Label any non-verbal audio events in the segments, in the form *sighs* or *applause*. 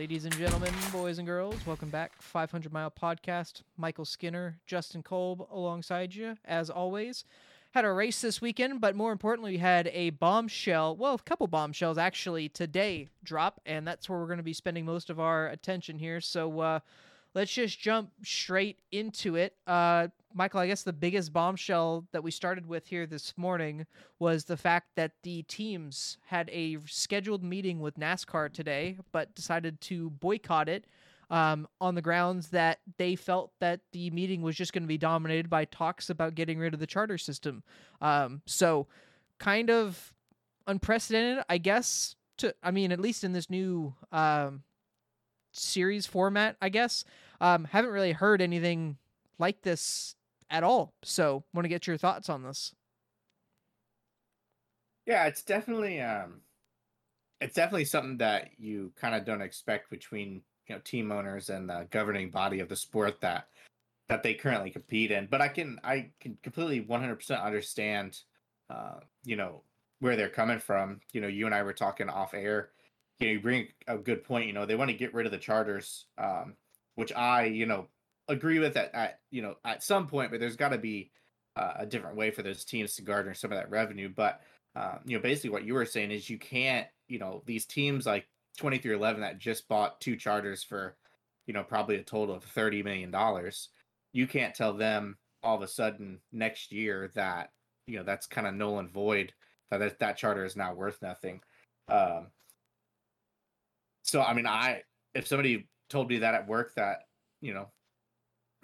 Ladies and gentlemen, boys and girls, welcome back. 500 Mile Podcast. Michael Skinner, Justin Kolb alongside you, as always. Had a race this weekend, but more importantly, we had a bombshell, well, a couple bombshells actually today drop, and that's where we're going to be spending most of our attention here. So uh, let's just jump straight into it. Uh, Michael, I guess the biggest bombshell that we started with here this morning was the fact that the teams had a scheduled meeting with NASCAR today, but decided to boycott it um, on the grounds that they felt that the meeting was just going to be dominated by talks about getting rid of the charter system. Um, so, kind of unprecedented, I guess. To I mean, at least in this new um, series format, I guess. Um, haven't really heard anything like this at all. So, want to get your thoughts on this. Yeah, it's definitely um it's definitely something that you kind of don't expect between, you know, team owners and the governing body of the sport that that they currently compete in. But I can I can completely 100% understand uh, you know, where they're coming from. You know, you and I were talking off air. You know, you bring a good point, you know, they want to get rid of the charters um which I, you know, agree with that at you know at some point, but there's got to be uh, a different way for those teams to garner some of that revenue. But um, you know, basically what you were saying is you can't, you know, these teams like 23XI that just bought two charters for, you know, probably a total of thirty million dollars. You can't tell them all of a sudden next year that you know that's kind of null and void that that, that charter is now worth nothing. Um, so I mean, I if somebody told me that at work that you know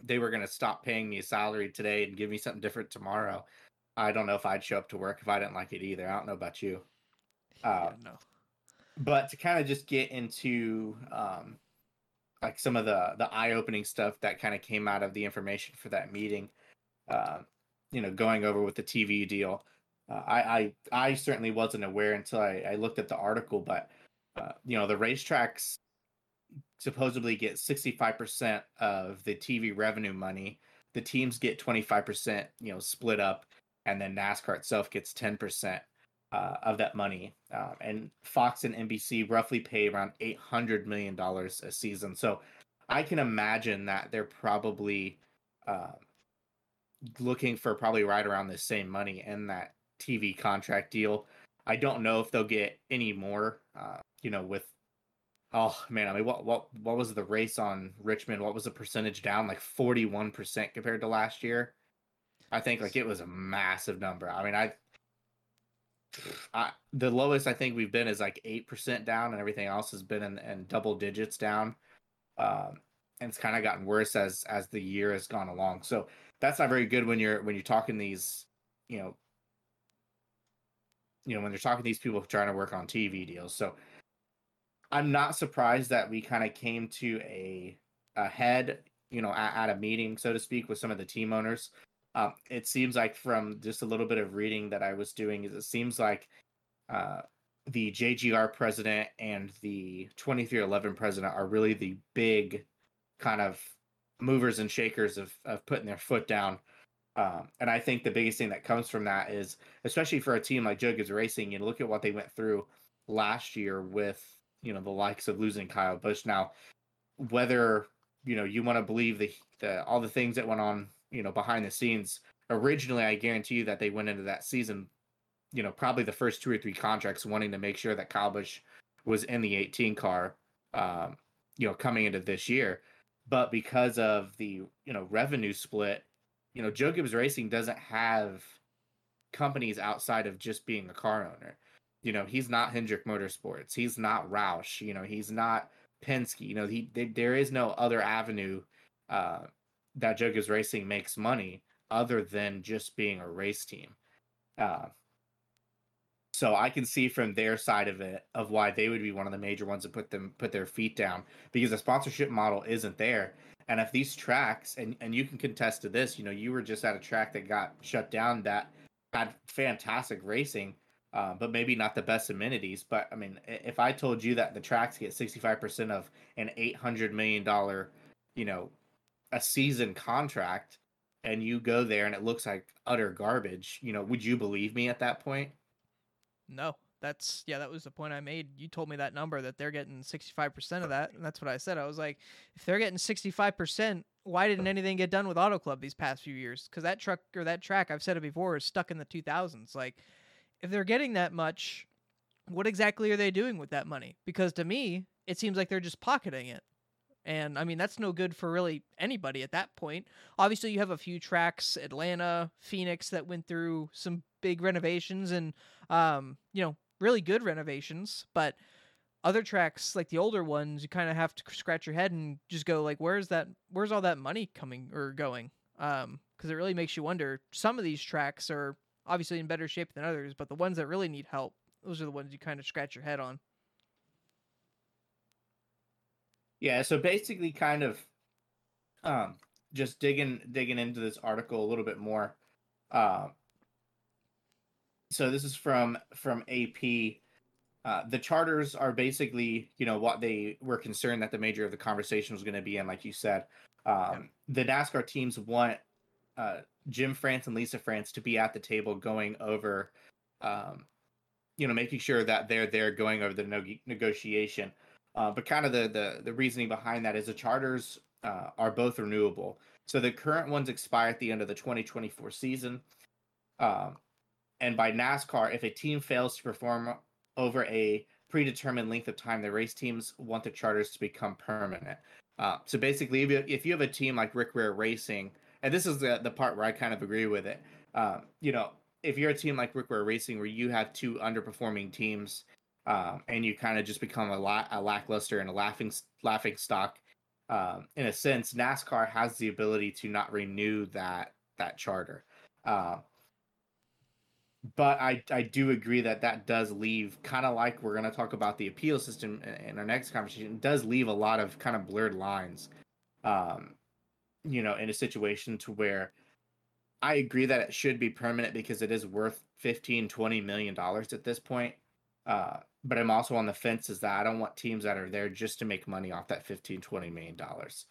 they were going to stop paying me a salary today and give me something different tomorrow, I don't know if I'd show up to work if I didn't like it either. I don't know about you. Uh, yeah, no. But to kind of just get into um, like some of the the eye opening stuff that kind of came out of the information for that meeting, uh, you know, going over with the TV deal. Uh, I, I I certainly wasn't aware until I, I looked at the article, but uh, you know the racetracks supposedly get 65% of the TV revenue money. The teams get 25%, you know, split up, and then NASCAR itself gets 10% uh, of that money. Uh, and Fox and NBC roughly pay around $800 million a season. So I can imagine that they're probably uh, looking for probably right around the same money in that TV contract deal. I don't know if they'll get any more, uh, you know, with Oh man, I mean, what what what was the race on Richmond? What was the percentage down? Like forty one percent compared to last year. I think like it was a massive number. I mean, I, I the lowest I think we've been is like eight percent down, and everything else has been in, in double digits down. Um, and it's kind of gotten worse as as the year has gone along. So that's not very good when you're when you're talking these, you know, you know when you're talking these people trying to work on TV deals. So I'm not surprised that we kind of came to a a head, you know, at, at, a meeting, so to speak, with some of the team owners. Um, it seems like from just a little bit of reading that I was doing, is it seems like uh, the JGR president and the 23XI president are really the big kind of movers and shakers of of putting their foot down. Um, and I think the biggest thing that comes from that is, especially for a team like Joe Gibbs Racing, you know, look at what they went through last year with you know the likes of losing Kyle Busch. Now, whether you know you want to believe the, the all the things that went on you know behind the scenes, originally I guarantee you that they went into that season, you know, probably the first two or three contracts wanting to make sure that Kyle Busch was in the 18 car, um, you know, coming into this year. But because of the you know revenue split, you know, Joe Gibbs Racing doesn't have companies outside of just being a car owner. You know, he's not Hendrick Motorsports. He's not Roush. You know, he's not Penske. You know, he they, there is no other avenue uh, that Gibbs Racing makes money other than just being a race team. Uh, so I can see from their side of it of why they would be one of the major ones to put them put their feet down because the sponsorship model isn't there. And if these tracks and and you can contest to this, you know, you were just at a track that got shut down that had fantastic racing uh, but maybe not the best amenities. But I mean, if I told you that the tracks get 65% of an $800 million, you know, a season contract, and you go there and it looks like utter garbage, you know, would you believe me at that point? No, that's yeah, that was the point I made. You told me that number that they're getting 65% of that, and that's what I said. I was like, if they're getting 65%, why didn't anything get done with Auto Club these past few years? Cuz that truck or that track, I've said it before, is stuck in the 2000s. Like if they're getting that much, what exactly are they doing with that money? Because to me, it seems like they're just pocketing it. And I mean, that's no good for really anybody at that point. Obviously, you have a few tracks, Atlanta, Phoenix, that went through some big renovations and, um, you know, really good renovations. But other tracks, like the older ones, you kind of have to scratch your head and just go, like, where's that, where's all that money coming or going? Um, because it really makes you wonder. Some of these tracks are obviously in better shape than others, but the ones that really need help, those are the ones you kind of scratch your head on. Yeah, so basically, kind of, um, just digging digging into this article a little bit more. Uh, so this is from from AP. Uh, the charters are basically, you know, what they were concerned that the major of the conversation was going to be in, like you said. Um, The NASCAR teams want uh, Jim France and Lisa France to be at the table going over, um, you know, making sure that they're there going over the no- negotiation. Uh, but kind of the, the the reasoning behind that is the charters uh, are both renewable. So the current ones expire at the end of the 2024 season. Um, and by NASCAR, if a team fails to perform over a predetermined length of time, the race teams want the charters to become permanent. Uh, so basically, if you, if you have a team like Rick Ware Racing, and this is the, the part where I kind of agree with it, uh, you know, if you're a team like Rick Ware Racing where you have two underperforming teams um, and you kind of just become a, la- a lackluster and a laughing laughing stock. Um, in a sense, NASCAR has the ability to not renew that that charter. Uh, but I I do agree that that does leave kind of like we're going to talk about the appeal system in our next conversation. does leave a lot of kind of blurred lines. Um, you know, in a situation to where I agree that it should be permanent because it is worth 15 20 million dollars at this point. Uh, but I'm also on the fence is that I don't want teams that are there just to make money off that 15, 20 million dollars.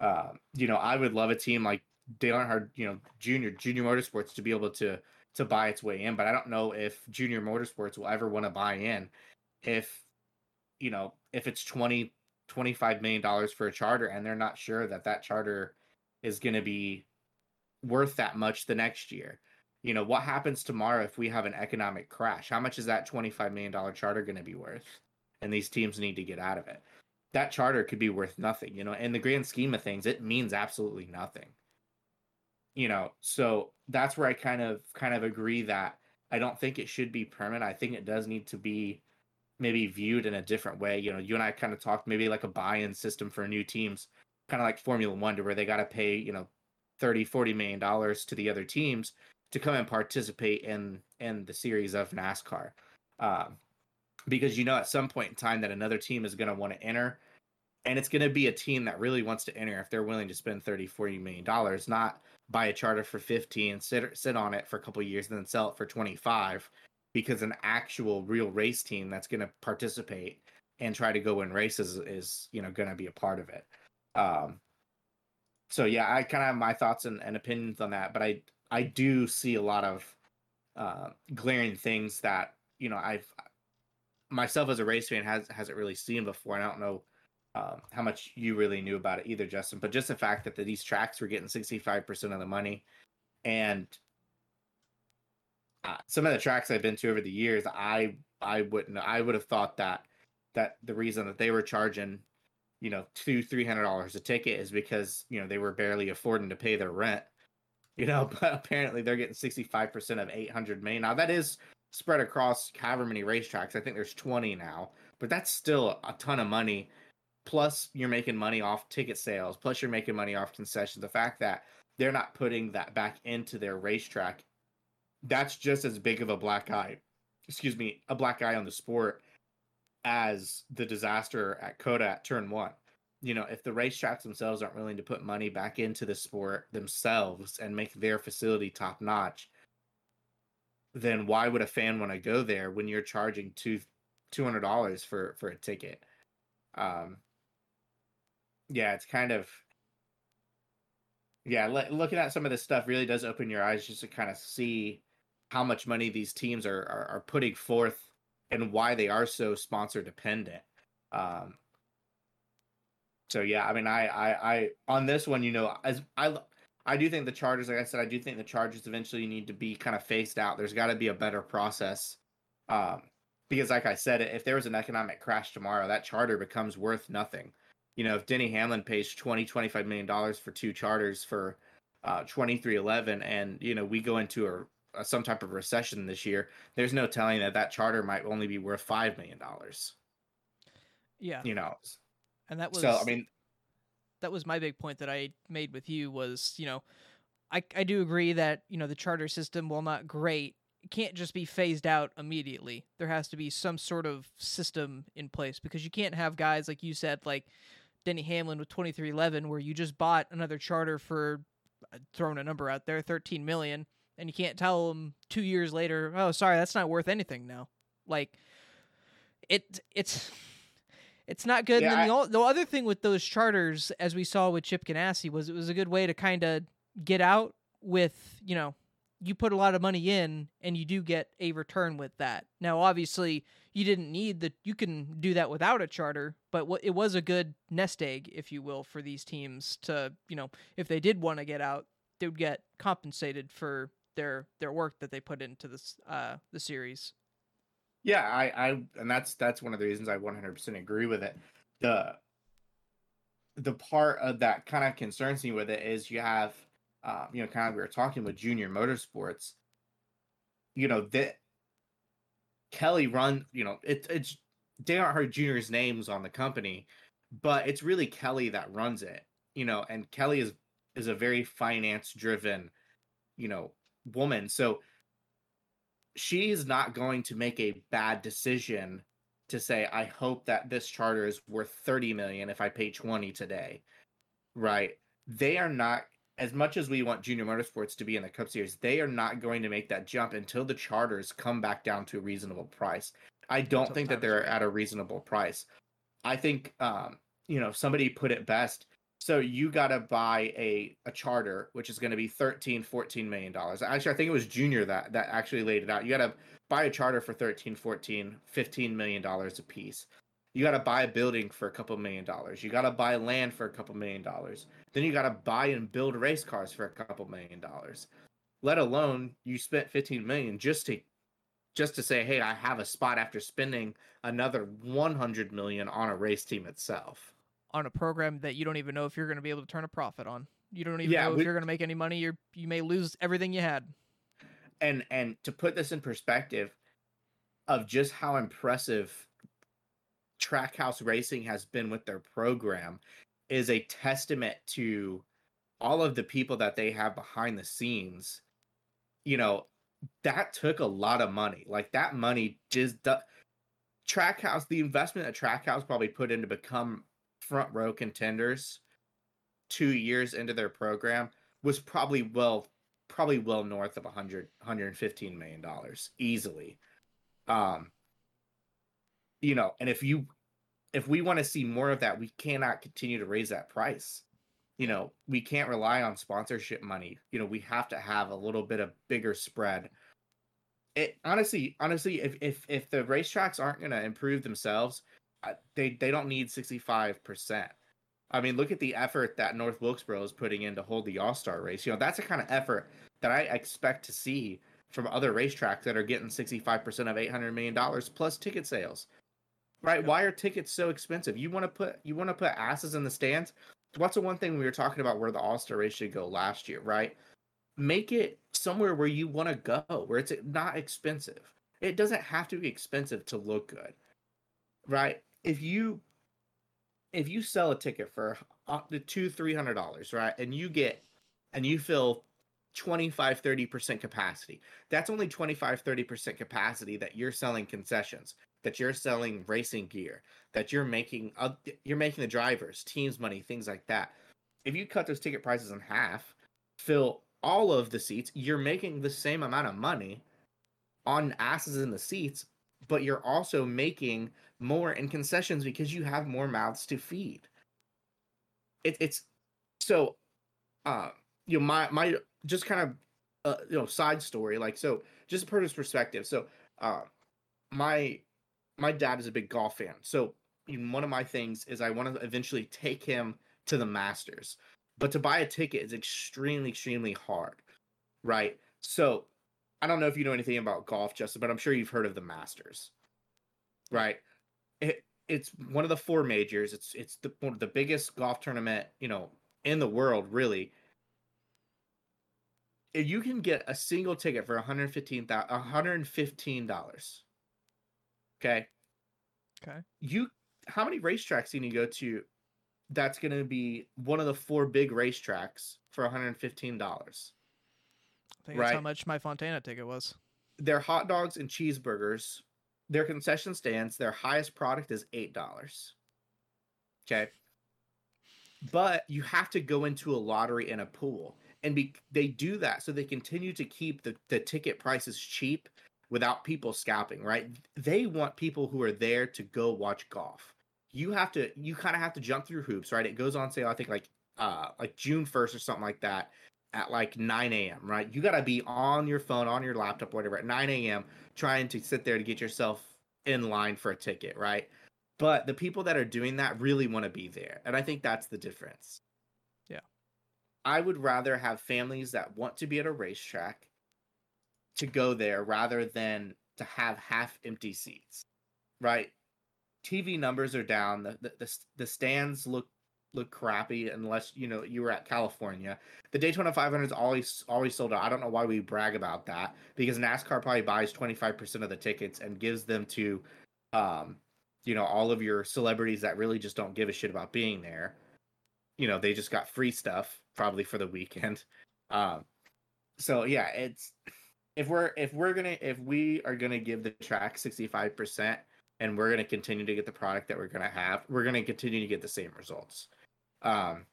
Uh, you know, I would love a team like Dale Earnhardt, you know, Junior, Junior Motorsports to be able to to buy its way in, but I don't know if Junior Motorsports will ever want to buy in if you know, if it's 20 25 million dollars for a charter and they're not sure that that charter is going to be worth that much the next year. You know what happens tomorrow if we have an economic crash? How much is that 25 million dollar charter going to be worth? And these teams need to get out of it. That charter could be worth nothing you know? In the grand scheme of things it means absolutely nothing. You know so that's where i kind of kind of agree that i don't think it should be permanent. I think it does need to be maybe viewed in a different way. You know you and i kind of talked maybe like a buy-in system for new teams kind of like formula one to where they got to pay you know 30 40 million dollars to the other teams to come and participate in in the series of NASCAR. Um, because you know at some point in time that another team is going to want to enter and it's going to be a team that really wants to enter if they're willing to spend 30 40 million dollars not buy a charter for 15 sit sit on it for a couple years and then sell it for 25 because an actual real race team that's going to participate and try to go win races is you know going to be a part of it um so yeah i kind of have my thoughts and, and opinions on that but i I do see a lot of uh, glaring things that you know I've myself as a race fan has hasn't really seen before. And I don't know um, how much you really knew about it either, Justin. But just the fact that the, these tracks were getting sixty five percent of the money, and uh, some of the tracks I've been to over the years, I I wouldn't I would have thought that that the reason that they were charging you know two three hundred dollars a ticket is because you know they were barely affording to pay their rent you know, *laughs* but apparently they're getting 65% of 800 million. Now that is spread across however many racetracks. I think there's 20 now, but that's still a ton of money. Plus, you're making money off ticket sales. Plus, you're making money off concessions. The fact that they're not putting that back into their racetrack, that's just as big of a black eye. Excuse me, a black eye on the sport as the disaster at COTA at turn one you know, if the racetracks themselves aren't willing to put money back into the sport themselves and make their facility top notch, then why would a fan want to go there when you're charging two two hundred dollars for for a ticket? Um, yeah, it's kind of yeah. Le- looking at some of this stuff really does open your eyes just to kind of see how much money these teams are are, are putting forth and why they are so sponsor dependent. Um, so yeah, I mean, I, I, I on this one, you know, as I, I do think the charters, like I said, I do think the charters eventually need to be kind of phased out. There's got to be a better process, um, because like I said, if there was an economic crash tomorrow, that charter becomes worth nothing. You know, if Denny Hamlin pays 20, 25 million dollars for two charters for uh, 23XI, and you know we go into a, a some type of recession this year, there's no telling that that charter might only be worth five million dollars. Yeah, you know, and that was so. I mean, that was my big point that I made with you was you know, I I do agree that you know the charter system, while not great, can't just be phased out immediately. There has to be some sort of system in place because you can't have guys like you said, like Denny Hamlin with 23XI, where you just bought another charter for uh, throwing a number out there, 13 million, and you can't tell them two years later, oh, sorry, that's not worth anything now. Like, it it's it's not good. Yeah, and then I- the, the other thing with those charters, as we saw with Chip Ganassi, was it was a good way to kind of get out with you know you put a lot of money in and you do get a return with that. Now, obviously, you didn't need the you can do that without a charter, but what it was a good nest egg, if you will, for these teams to you know if they did want to get out, they would get compensated for their their work that they put into this uh the series. Yeah, I, I, and that's that's one of the reasons I 100% agree with it. The the part of that kind of concerns me with it is you have, um, you know, kind of we were talking with Junior Motorsports. You know that Kelly run, you know, it, it's Dale Earnhardt Jr.'s names on the company, but it's really Kelly that runs it. You know, and Kelly is is a very finance driven, you know, woman. So she's not going to make a bad decision to say i hope that this charter is worth 30 million if i pay 20 today right? They are not as much as we want junior motorsports to be in the cup series they are not going to make that jump until the charters come back down to a reasonable price. I don't think that they're at a reasonable price. I think um you know somebody put it best so you got to buy a a charter which is going to be 13 14 million dollars. Actually i think it was junior that that actually laid it out. You got to buy a charter for 13 14 15 million dollars a piece you got to buy a building for a couple million dollars. You got to buy land for a couple million dollars. Then you got to buy and build race cars for a couple million dollars. Let alone you spent 15 million just to just to say hey i have a spot after spending another 100 million on a race team itself on a program that you don't even know if you're going to be able to turn a profit on. You don't even Yeah, know if we- you're going to make any money. You're you may lose everything you had. and and to put this in perspective of just how impressive trackhouse racing has been with their program is a testament to all of the people that they have behind the scenes you know that took a lot of money like that money just the trackhouse the investment that trackhouse probably put in to become front row contenders two years into their program was probably well probably well north of 100 115 million dollars easily. Um you know and if you if we want to see more of that we cannot continue to raise that price. You know we can't rely on sponsorship money. You know we have to have a little bit of bigger spread. It honestly honestly if if if the racetracks aren't going to improve themselves they they don't need 65% I mean, look at the effort that North Wilkesboro is putting in to hold the All Star race. You know, that's the kind of effort that I expect to see from other racetracks that are getting 65% of $800 million plus ticket sales. Right? Why are tickets so expensive? You want to put you want to put asses in the stands? What's the one thing we were talking about where the All Star race should go last year, right? Make it somewhere where you want to go, where it's not expensive. It doesn't have to be expensive to look good. Right? If you if you sell a ticket for up to two three hundred dollars right and you get and you fill 25 30% capacity that's only 25 30% capacity that you're selling concessions that you're selling racing gear that you're making uh, you're making the drivers teams money things like that. If you cut those ticket prices in half fill all of the seats you're making the same amount of money on asses in the seats but you're also making more in concessions because you have more mouths to feed. It, it's so, uh, you know, my my just kind of uh, you know side story like so just per his perspective. So, uh, my my dad is a big golf fan. So one of my things is I want to eventually take him to the Masters. But to buy a ticket is extremely, extremely hard. Right. So I don't know if you know anything about golf, Justin, but I'm sure you've heard of the Masters. Right. It, it's one of the four majors. It's it's the one of the biggest golf tournament, you know, in the world, really. If you can get a single ticket for 115 $115. Okay. Okay. You how many racetracks can you go to that's going to be one of the four big racetracks for $115? I think right? that's how much my Fontana ticket was. Their hot dogs and cheeseburgers, their concession stands, their highest product is $8. Okay. But you have to go into a lottery and a pool. And be, they do that so they continue to keep the, the ticket prices cheap without people scalping, right? They want people who are there to go watch golf. You have to you kind of have to jump through hoops, right? It goes on sale, I think like uh like June 1st or something like that at like 9 a.m. right? You gotta be on your phone, on your laptop, whatever, at 9 a.m. trying to sit there to get yourself in line for a ticket, right? But the people that are doing that really want to be there. And I think that's the difference. Yeah. I would rather have families that want to be at a racetrack to go there rather than to have half empty seats, right? TV numbers are down. The, the the, the stands look look crappy unless you know you were at California. The Daytona 500 is always always sold out. I don't know why we brag about that because NASCAR probably buys 25% of the tickets and gives them to um you know all of your celebrities that really just don't give a shit about being there. You know, they just got free stuff probably for the weekend. *laughs* Um so yeah, it's if we're if we're gonna if we are gonna give the track 65 percent and we're gonna continue to get the product that we're gonna have we're gonna continue to get the same results um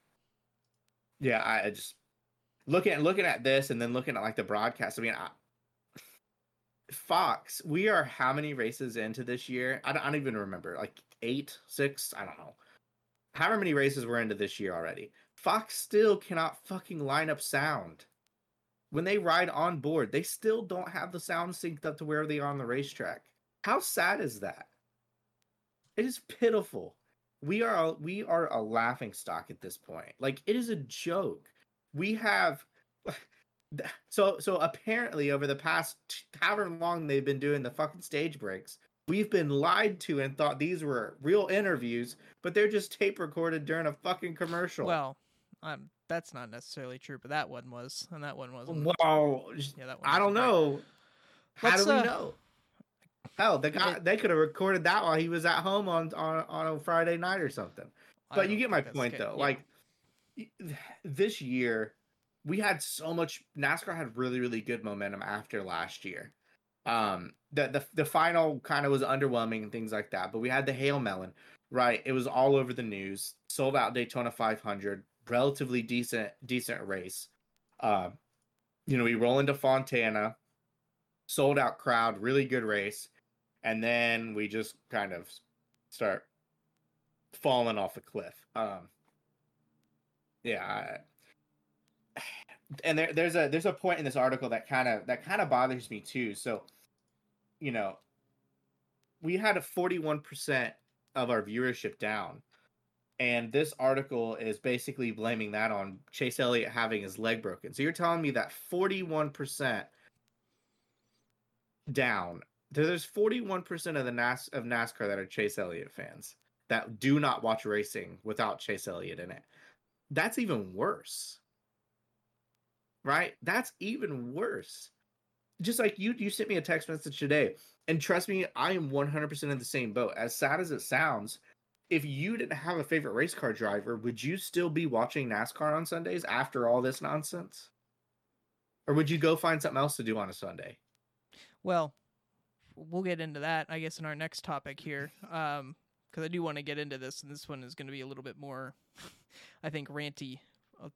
yeah i, just looking at looking at this and then looking at like the broadcast i mean I, fox we are how many races into this year I don't, I don't even remember like eight six i don't know however many races we're into this year already fox still cannot fucking line up sound when they ride on board, they still don't have the sound synced up to where they are on the racetrack. How sad is that? It is pitiful. We are a, we are a laughing stock at this point. Like it is a joke. We have *sighs* so so apparently over the past however long they've been doing the fucking stage breaks, we've been lied to and thought these were real interviews, but they're just tape recorded during a fucking commercial. Well, um, that's not necessarily true, but that one was, and that one wasn't. Well, yeah, that one I don't know. How Let's, do we uh, know? Hell, the guy they could have recorded that while he was at home on on, on a Friday night or something. But you get my point, though. Yeah. Like *sighs* this year, we had so much. NASCAR had really, really good momentum after last year. Um, the the the final kind of was underwhelming and things like that. But we had the hail melon, right? It was all over the news. Sold out Daytona 500 relatively decent decent race. Uh, you know, we roll into Fontana, sold out crowd, really good race, and then we just kind of start falling off a cliff. Um, yeah, I, and there, there's a there's a point in this article that kind of that kind of bothers me too. So, you know, we had a 41% of our viewership down and this article is basically blaming that on Chase Elliott having his leg broken. So you're telling me that 41% down. There's 41% of the NAS of NASCAR that are Chase Elliott fans that do not watch racing without Chase Elliott in it. That's even worse. Right? That's even worse. Just like you you sent me a text message today and trust me, I am 100% in the same boat. As sad as it sounds, if you didn't have a favorite race car driver, would you still be watching NASCAR on Sundays after all this nonsense? Or would you go find something else to do on a Sunday? Well, we'll get into that, I guess, in our next topic here. Um, because I do want to get into this, and this one is going to be a little bit more, *laughs* I think, ranty.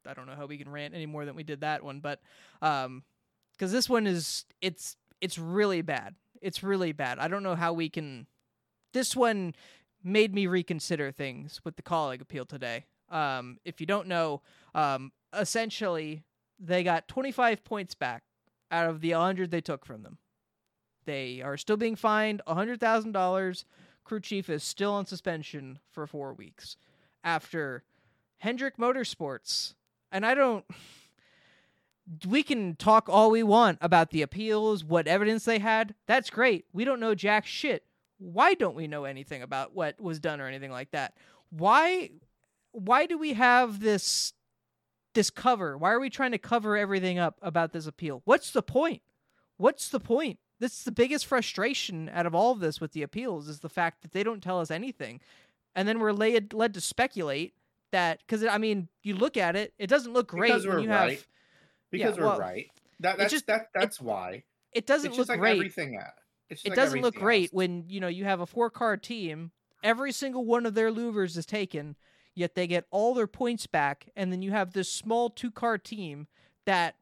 I don't know how we can rant any more than we did that one, but um, because this one is it's it's really bad. It's really bad. I don't know how we can. This one made me reconsider things with the Kaulig appeal today. Um, if you don't know, um, essentially they got 25 points back out of the 100 they took from them. They are still being fined $100,000. Crew chief is still on suspension for four weeks after Hendrick Motorsports. And I don't. We can talk all we want about the appeals, what evidence they had. That's great. We don't know jack shit. Why don't we know anything about what was done or anything like that? Why why do we have this this cover? Why are we trying to cover everything up about this appeal? What's the point? What's the point? That's the biggest frustration out of all of this with the appeals is the fact that they don't tell us anything. And then we're led, led to speculate that because I mean, you look at it, it doesn't look great Because we're you right. have because Yeah, we're well, right. That that's just- that that's why. it doesn't look like great. everything just it like doesn't look great else. when you know you have a four car team every single one of their louvers is taken yet they get all their points back and then you have this small two car team that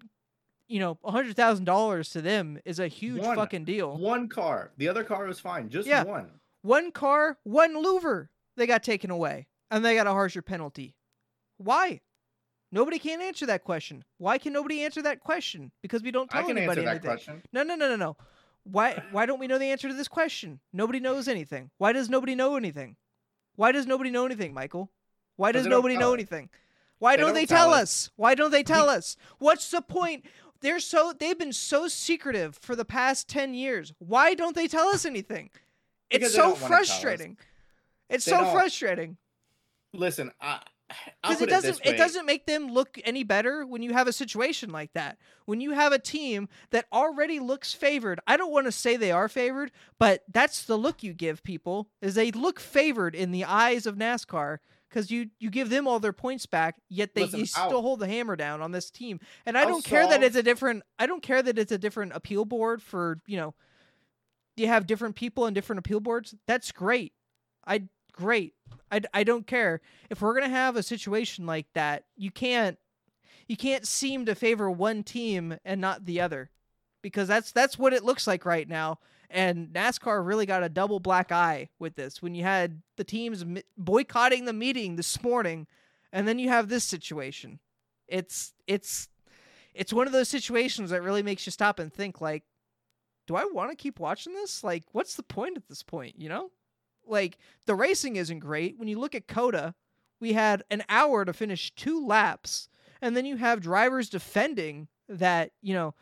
you know $100000 to them is a huge One. fucking deal one car. The other car was fine. Just Yeah. one. one car one louver they got taken away and they got a harsher penalty why nobody can answer that question why can nobody answer that question because we don't tell I can anybody answer that anything. question. No, no, no, no, no. Why why don't we know the answer to this question? Nobody knows anything. Why does nobody know anything? Why does nobody know anything, Michael? Why does nobody know us. anything? Why They don't don't they tell tell us? Why don't they tell us? What's the point? They're so they've been so secretive for the past 10 years. Why don't they tell us anything? It's they so don't wanna tell us. frustrating. It's They so don't. frustrating. Listen, I Because it doesn't way. it doesn't make them look any better when you have a situation like that. When you have a team that already looks favored. I don't want to say they are favored, but that's the look you give people is they look favored in the eyes of NASCAR because you you give them all their points back, yet they Listen, still hold the hammer down on this team. And I I'll don't care that it's a different I don't care that it's a different appeal board for, you know, you have different people and different appeal boards. That's great. I great. I, I don't care if we're gonna have a situation like that. You can't you can't seem to favor one team and not the other because that's that's what it looks like right now. And NASCAR really got a double black eye with this when you had the teams boycotting the meeting this morning, and then you have this situation. It's it's it's one of those situations that really makes you stop and think like do I want to keep watching this? Like what's the point at this point, you know? Like the racing isn't great. When you look at COTA, we had an hour to finish two laps and then you have drivers defending that, you know,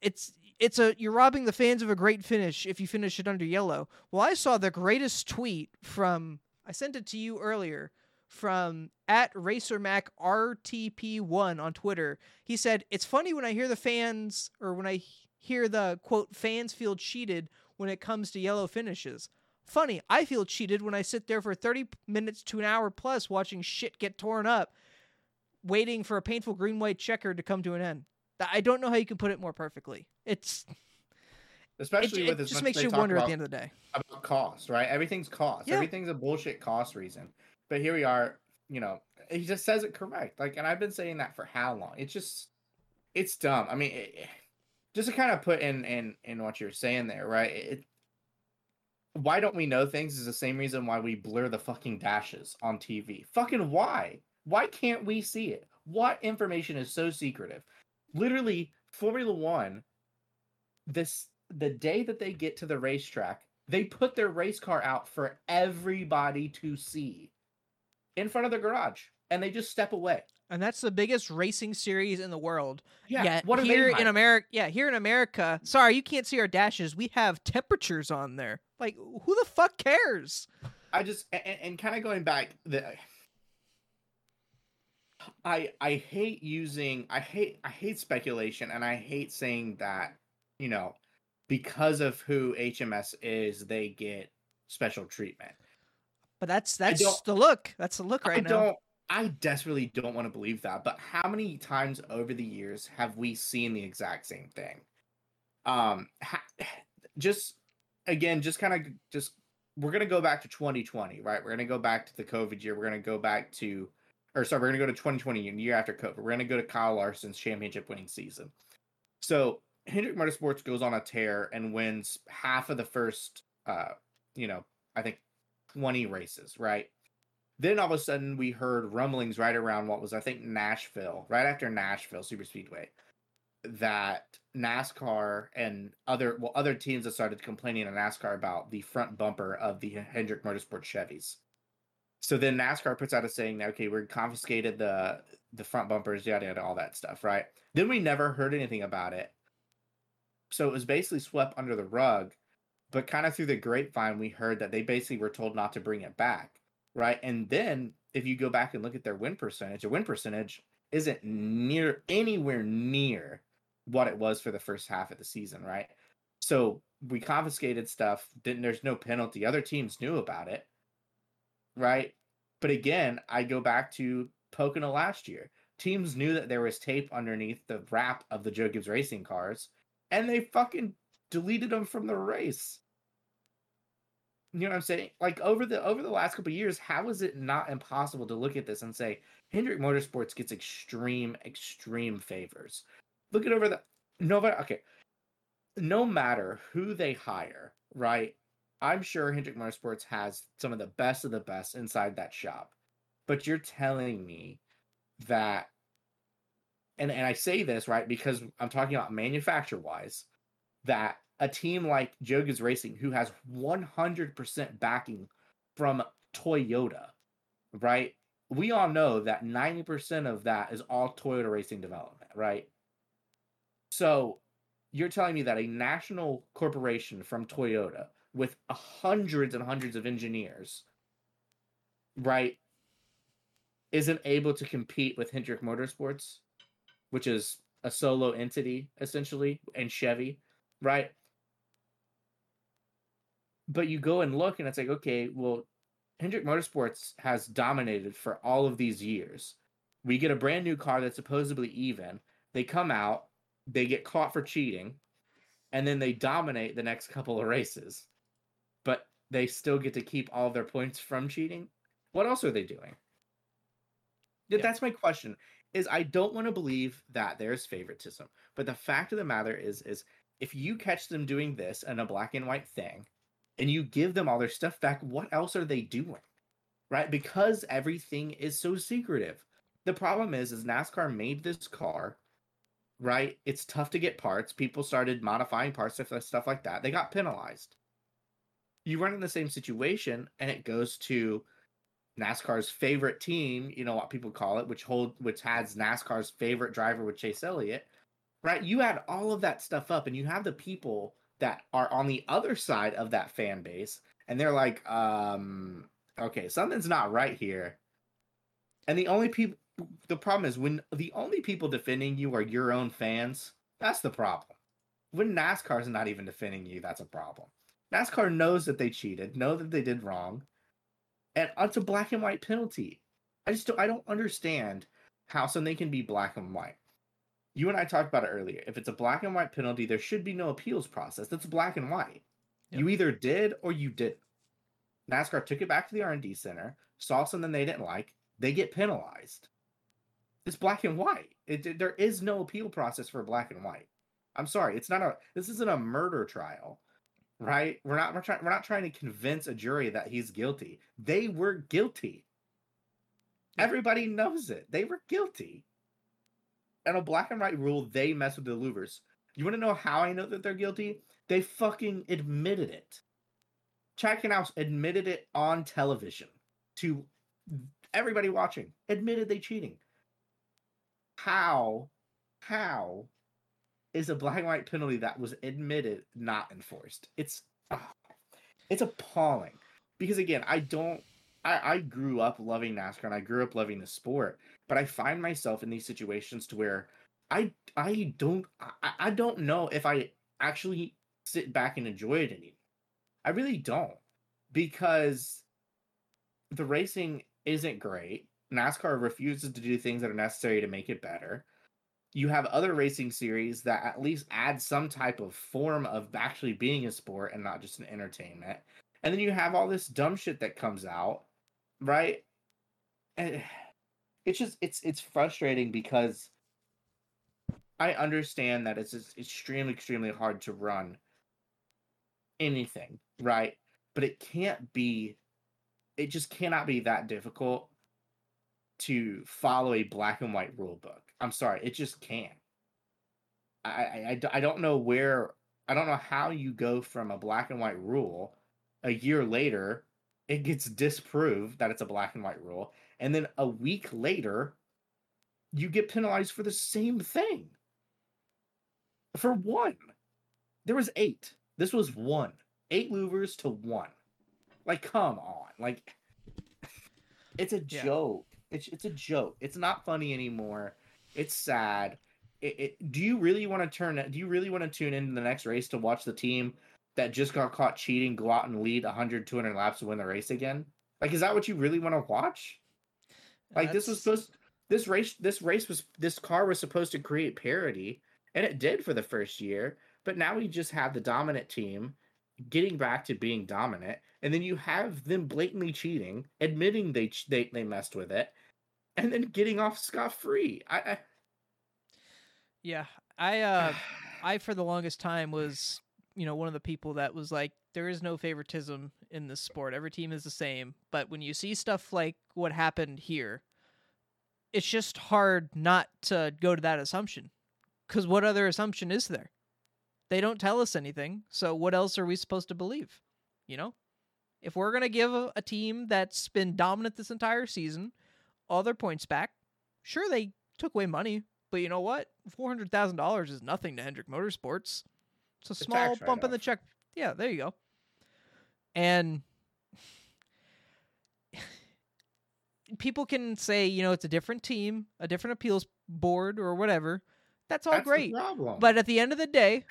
it's it's a you're robbing the fans of a great finish if you finish it under yellow. Well, I saw the greatest tweet from I sent it to you earlier from at RacerMac RTP1 on Twitter. He said, "It's funny when I hear the fans or when I hear the quote fans feel cheated when it comes to yellow finishes. Funny, I feel cheated when I sit there for 30 minutes to an hour plus watching shit get torn up, waiting for a painful green white checker to come to an end. I don't know how you can put it more perfectly. It's especially it with as just much makes you wonder at the end of the day. about cost, right? Everything's cost. Yeah. Everything's a bullshit cost reason. But here we are, you know, he just says it correct. Like, and I've been saying that for how long? It's just, it's dumb. I mean, it, just to kind of put in in in what you're saying there, right? It, why don't we know things is the same reason why we blur the fucking dashes on TV. Fucking why? Why can't we see it? What information is so secretive? Literally, Formula One, this the day that they get to the racetrack, they put their race car out for everybody to see in front of the garage, and they just step away. And that's the biggest racing series in the world. Yeah, Yet what here in? America, yeah, here in America, sorry, you can't see our dashes. We have temperatures on there. Like, who the fuck cares? I just and, and kind of going back the I I hate using I hate I hate speculation and I hate saying that, you know, because of who HMS is, they get special treatment. But that's that's the look. That's the look right I now. don't I desperately don't want to believe that, but how many times over the years have we seen the exact same thing? Um ha- just again, just kind of just we're gonna go back to 2020, right? We're gonna go back to the COVID year. We're gonna go back to, or sorry, we're gonna go to 2020, the year after COVID. We're gonna go to Kyle Larson's championship winning season. So Hendrick Motorsports goes on a tear and wins half of the first, uh, you know, I think 20 races, right? Then all of a sudden we heard rumblings right around what was I think Nashville, right after Nashville Super Speedway, that NASCAR and other well other teams have started complaining to NASCAR about the front bumper of the Hendrick Motorsport Chevys. So then NASCAR puts out a saying that okay, we're confiscated the the front bumpers, yada yada, all that stuff, right? Then we never heard anything about it. So it was basically swept under the rug, but kind of through the grapevine, we heard that they basically were told not to bring it back, right? And then if you go back and look at their win percentage, their win percentage isn't near anywhere near what it was for the first half of the season, right? So we confiscated stuff. Didn't there's no penalty. Other teams knew about it, right? But again, I go back to Pocono last year. Teams knew that there was tape underneath the wrap of the Joe Gibbs racing cars, and they fucking deleted them from the race. You know what I'm saying? Like over the over the last couple years, how is it not impossible to look at this and say Hendrick Motorsports gets extreme, extreme favors? Look at over the nobody. Okay, no matter who they hire, right? I'm sure Hendrick Motorsports has some of the best of the best inside that shop. But you're telling me that and and I say this right because I'm talking about manufacturer wise that a team like Joe Gibbs Racing, who has 100% backing from Toyota, right? We all know that 90% of that is all Toyota Racing development, right? So you're telling me that a national corporation from Toyota with hundreds and hundreds of engineers, right, isn't able to compete with Hendrick Motorsports, which is a solo entity essentially, and Chevy, right? but you go and look and it's like okay well hendrick motorsports has dominated for all of these years. We get a brand new car that's supposedly even. They come out they get caught for cheating and then they dominate the next couple of races they still get to keep all their points from cheating what else are they doing yeah. that's my question is i don't want to believe that there's favoritism but the fact of the matter is is if you catch them doing this in a black and white thing and you give them all their stuff back, what else are they doing? Right? Because everything is so secretive. The problem is, is NASCAR made this car, right? It's tough to get parts. People started modifying parts, stuff, stuff like that. They got penalized. You run in the same situation, and it goes to NASCAR's favorite team, you know what people call it, which hold which has NASCAR's favorite driver with Chase Elliott, right? You add all of that stuff up, and you have the people that are on the other side of that fan base and they're like um okay something's not right here. And the only people the problem is when the only people defending you are your own fans that's the problem. When nascar's not even defending you that's a problem nascar knows that they cheated know that they did wrong and it's a black and white penalty i just don't, i don't understand how something can be black and white you and I talked about it earlier. If it's a black and white penalty, there should be no appeals process. That's black and white. Yep. You either did or you didn't. NASCAR took it back to the R&D center, saw something they didn't like, they get penalized. It's black and white. It, it, there is no appeal process for black and white. I'm sorry, it's not a this isn't a murder trial. Right? We're not we're trying we're not trying to convince a jury that he's guilty. They were guilty. Everybody knows it. They were guilty and a black and white rule, they mess with the louvers. You want to know how I know that they're guilty? They fucking admitted it. Chad Knaus admitted it on television to everybody watching. Admitted they cheating. How, how is a black and white penalty that was admitted not enforced? It's, oh, it's appalling. Because again, I don't I, I grew up loving NASCAR and I grew up loving the sport, but I find myself in these situations to where I I don't I, I don't know if I actually sit back and enjoy it anymore. I really don't because the racing isn't great. NASCAR refuses to do things that are necessary to make it better. You have other racing series that at least add some type of form of actually being a sport and not just an entertainment. And then you have all this dumb shit that comes out right? And *sighs* it's just it's it's frustrating because I understand that it's just extremely extremely hard to run anything, right? But it can't be it just cannot be that difficult to follow a black and white rule book. I'm sorry, it just can't. I, I, I don't know where I don't know how you go from a black and white rule a year later it gets disproved that it's a black and white rule and then a week later you get penalized for the same thing. For one there was eight. This was one. Eight louvers to one. Like come on. Like *laughs* it's a Yeah. joke. It's, it's a joke. It's not funny anymore it's sad. It, it, do you really want to turn do you really want to tune into the next race to watch the team that just got caught cheating go out and lead 100 200 laps to win the race again? Like is that what you really want to watch? Like this was supposed this race this race was this car was supposed to create parity and it did for the first year but now we just have the dominant team getting back to being dominant and then you have them blatantly cheating admitting they they, they messed with it and then getting off scot-free i, I Yeah, I uh, *sighs* I for the longest time was you know one of the people that was like there is no favoritism in this sport. Every team is the same. But when you see stuff like what happened here, it's just hard not to go to that assumption. Cuz what other assumption is there? They don't tell us anything. So what else are we supposed to believe? You know? If we're going to give a, a team that's been dominant this entire season all their points back, sure they took away money, but you know what? Four hundred thousand dollars is nothing to Hendrick Motorsports. It's a small bump in the check. Yeah, there you go. And *laughs* people can say, you know, it's a different team, a different appeals board, or whatever. That's all That's great. But at the end of the day,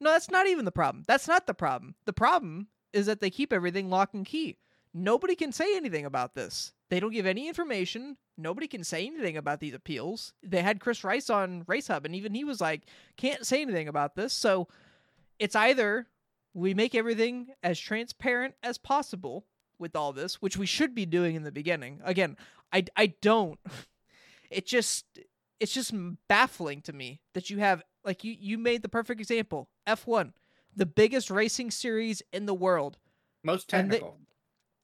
no, that's not even the problem. That's not the problem. The problem is that they keep everything lock and key. Nobody can say anything about this. They don't give any information. Nobody can say anything about these appeals. They had Chris Rice on Race Hub, and even he was like, can't say anything about this. So it's either we make everything as transparent as possible with all this, which we should be doing in the beginning. Again, I, I don't. *laughs* It just it's just baffling to me that you have like you you made the perfect example F1 the biggest racing series in the world most technical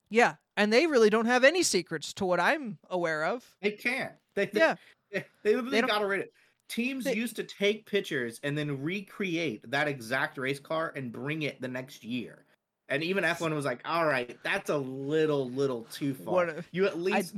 yeah and they really don't have any secrets to what I'm aware of they, can't they, they, yeah they, they literally don't- got rid of teams they- used to take pictures and then recreate that exact race car and bring it the next year and even f1 was like all right that's a little little too far What you at I, least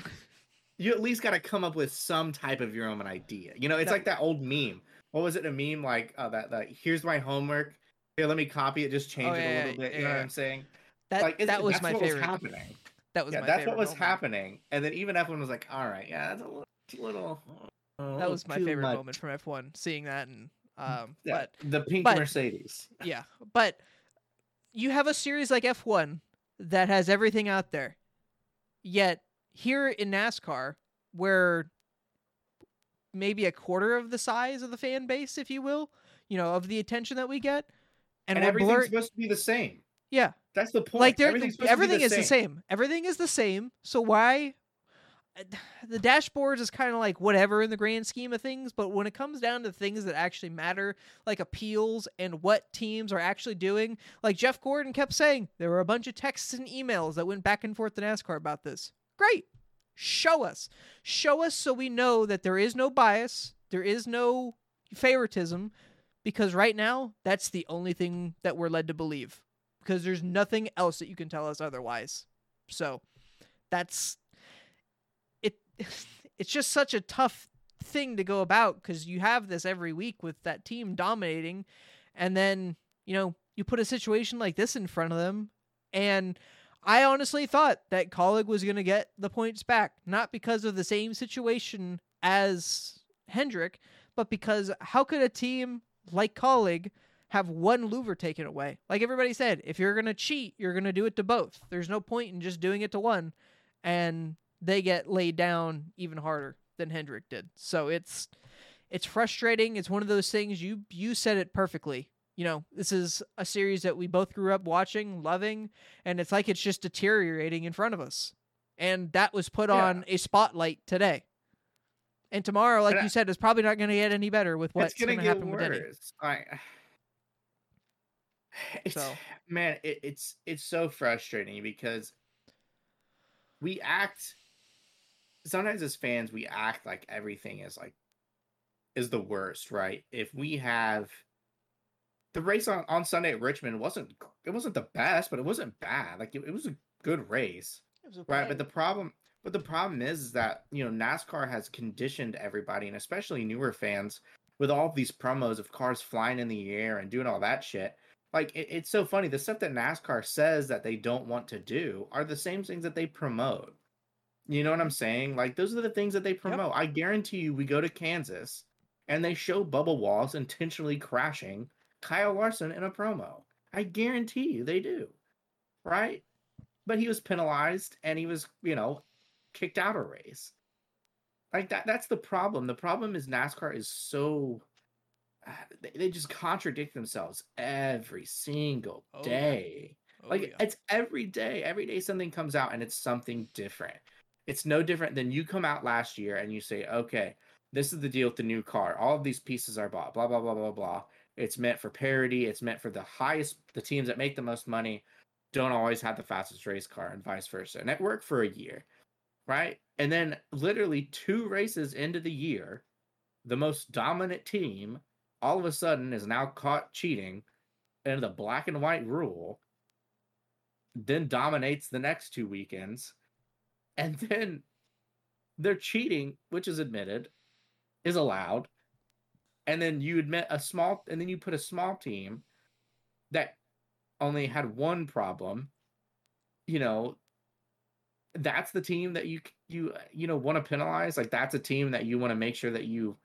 you at least got to come up with some type of your own idea. You know, it's No. like that old meme. What was it? A meme like uh, that? That here's my homework. Here, let me copy it. Just change Oh, it yeah, a yeah, little bit. yeah, You know what. I'm saying? That like that was my favorite was happening. that was yeah, my that's favorite what was moment. happening. And then even F1 was like, all right, yeah, that's a little, little. a that was my favorite much." moment from F1 seeing that and um Yeah, but the pink but- Mercedes. Yeah, but you have a series like F1 that has everything out there. Yet here in NASCAR, where maybe a quarter of the size of the fan base, if you will, you know, of the attention that we get, and, And, everything's blur- supposed to be the same. Yeah, That's the point. like there, everything's supposed to be everything is the same. Everything is the same. So why? Uh, *sighs* the dashboards is kind of like whatever in the grand scheme of things, but when it comes down to things that actually matter, like appeals and what teams are actually doing, like Jeff Gordon kept saying, there were a bunch of texts and emails that went back and forth to NASCAR about this. Great, show us, show us, so we know that there is no bias, there is no favoritism, because right now that's the only thing that we're led to believe because there's nothing else that you can tell us otherwise. So that's it *laughs* it's just such a tough thing to go about cuz you have this every week with that team dominating and then, you know, you put a situation like this in front of them and I honestly thought that Kaulig was going to get the points back, not because of the same situation as Hendrick, but because how could a team like Kaulig have one louver taken away. Like everybody said, if you're going to cheat, you're going to do it to both. There's no point in just doing it to one. And they get laid down even harder than Hendrick did. So it's it's frustrating. It's one of those things you you said it perfectly. You know, this is a series that we both grew up watching, loving, and it's like it's just deteriorating in front of us. And that was put Yeah. on a spotlight today. And tomorrow, like And I- you said, is probably not going to get any better with what's going to happen with Denny. I, it's, So- man, it, it's it's so frustrating because we act sometimes as fans we act like everything is like is the worst, right? If we have the race on, on Sunday at Richmond wasn't it wasn't the best, but it wasn't bad. Like it, it was a good race, It was right? But the problem, but the problem is, is that you know NASCAR has conditioned everybody, and especially newer fans, with all of these promos of cars flying in the air and doing all that shit. Like it, it's so funny. The stuff that NASCAR says that they don't want to do are the same things that they promote. You know what I'm saying? Like those are the things that they promote. I guarantee you, we go to Kansas and they show Bubba Wallace intentionally crashing Kyle Larson in a promo. I guarantee you they do. Right? But he was penalized and he was, you know, kicked out of a race. Like that that's the problem. The problem is NASCAR is so they, just contradict themselves every single Oh, yeah. day. Oh, Like yeah. it's every day. Every day something comes out and it's something different. It's no different than you come out last year and you say, okay, this is the deal with the new car. All of these pieces are bought, blah, blah, blah, blah, blah. It's meant for parity. It's meant for the highest, the teams that make the most money don't always have the fastest race car and vice versa. And it worked for a year, right? And then literally two races into the year, the most dominant team all of a sudden is now caught cheating in the black and white rule then dominates the next two weekends and *laughs* then they're cheating which is admitted is allowed. And then you admit a small and then you put a small team that only had one problem you know that's the team that you you you know want to penalize. Like that's a team that you want to make sure that you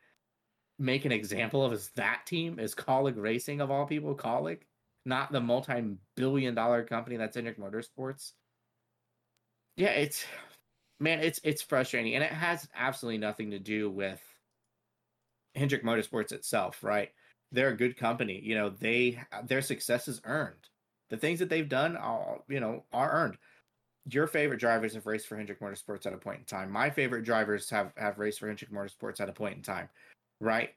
make an example of is that team is Kaulig Racing of all people Kaulig not the multi-billion dollar company that's Hendrick Motorsports. Yeah, it's man, it's it's frustrating, and it has absolutely nothing to do with Hendrick Motorsports itself, right? They're a good company, you know. They their success is earned. The things that they've done, are you know, are earned. Your favorite drivers have raced for Hendrick Motorsports at a point in time. My favorite drivers have have raced for Hendrick Motorsports at a point in time, right?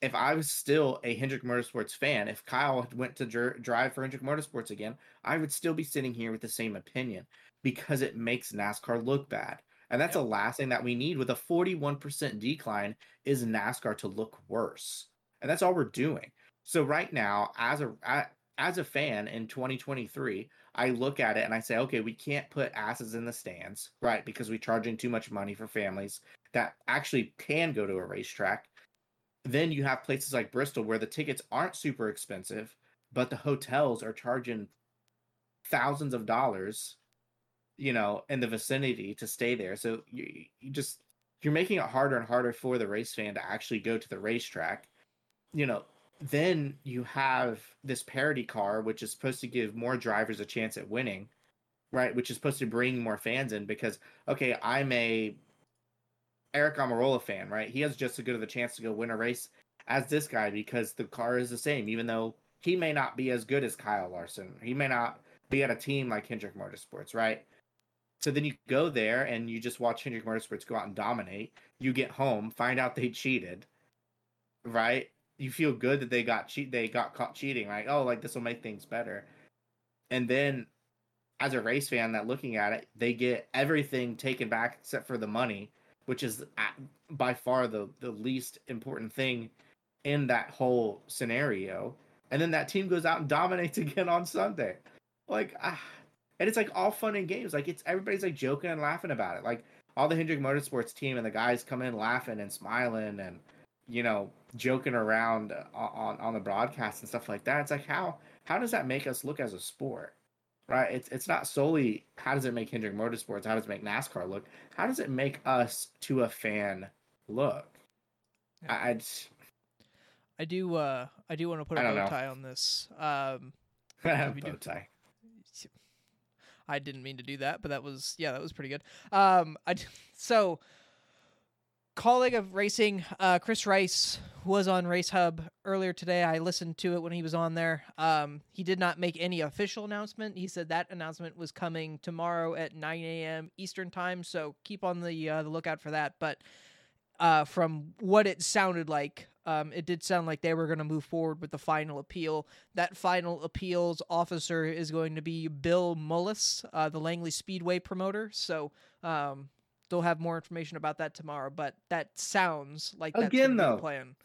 if I was still a Hendrick Motorsports fan, if Kyle went to dr- drive for Hendrick Motorsports again, I would still be sitting here with the same opinion because it makes NASCAR look bad. And that's Yep. the last thing that we need with a 41% decline is NASCAR to look worse. And that's all we're doing. So right now, as a as a fan in 2023, I look at it and I say, okay, we can't put asses in the stands, right? Because we're charging too much money for families that actually can go to a racetrack then you have places like Bristol where the tickets aren't super expensive, but the hotels are charging thousands of dollars, you know, in the vicinity to stay there. So you, you just you're making it harder and harder for the race fan to actually go to the racetrack. You know, then you have this parity car, which is supposed to give more drivers a chance at winning, right? Which is supposed to bring more fans in because okay, I'm a Aric Almirola fan, right? He has just as good of a chance to go win a race as this guy because the car is the same, even though he may not be as good as Kyle Larson. He may not be at a team like Hendrick Motorsports, right? So then you go there and you just watch Hendrick Motorsports go out and dominate. You get home, find out they cheated, right? You feel good that they got cheat they got caught cheating, right? Oh, like this will make things better. And then as a race fan that looking at it, they get everything taken back except for the money which is by far the the least important thing in that whole scenario. And then that team goes out and dominates *laughs* again on Sunday. Like, ah, and it's like all fun and games. Like it's everybody's like joking and laughing about it. Like all the Hendrick Motorsports team and the guys come in laughing and smiling and you know joking around on on, on the broadcast and stuff like that. It's like how how does that make us look as a sport? Right? It's it's not solely how does it make Hendrick Motorsports, how does it make NASCAR look? How does it make us to a fan look? Yeah. I, I just, I do. Uh, I do want to put a bow know. tie on this. Um, *laughs* we do- bow tie. I didn't mean to do that, but that was yeah, that was pretty good. Um, I *laughs* so Kaulig of racing, uh, Chris Rice was on Race Hub earlier today. I listened to it when he was on there. Um, he did not make any official announcement. He said that announcement was coming tomorrow at 9 a.m. Eastern time. So keep on the uh, the lookout for that. But uh, from what it sounded like, um, it did sound like they were going to move forward with the final appeal. That final appeals officer is going to be Bill Mullis, uh, the Langley Speedway promoter. So um, they'll have more information about that tomorrow. But that sounds like that's Again, gonna be the though, plan.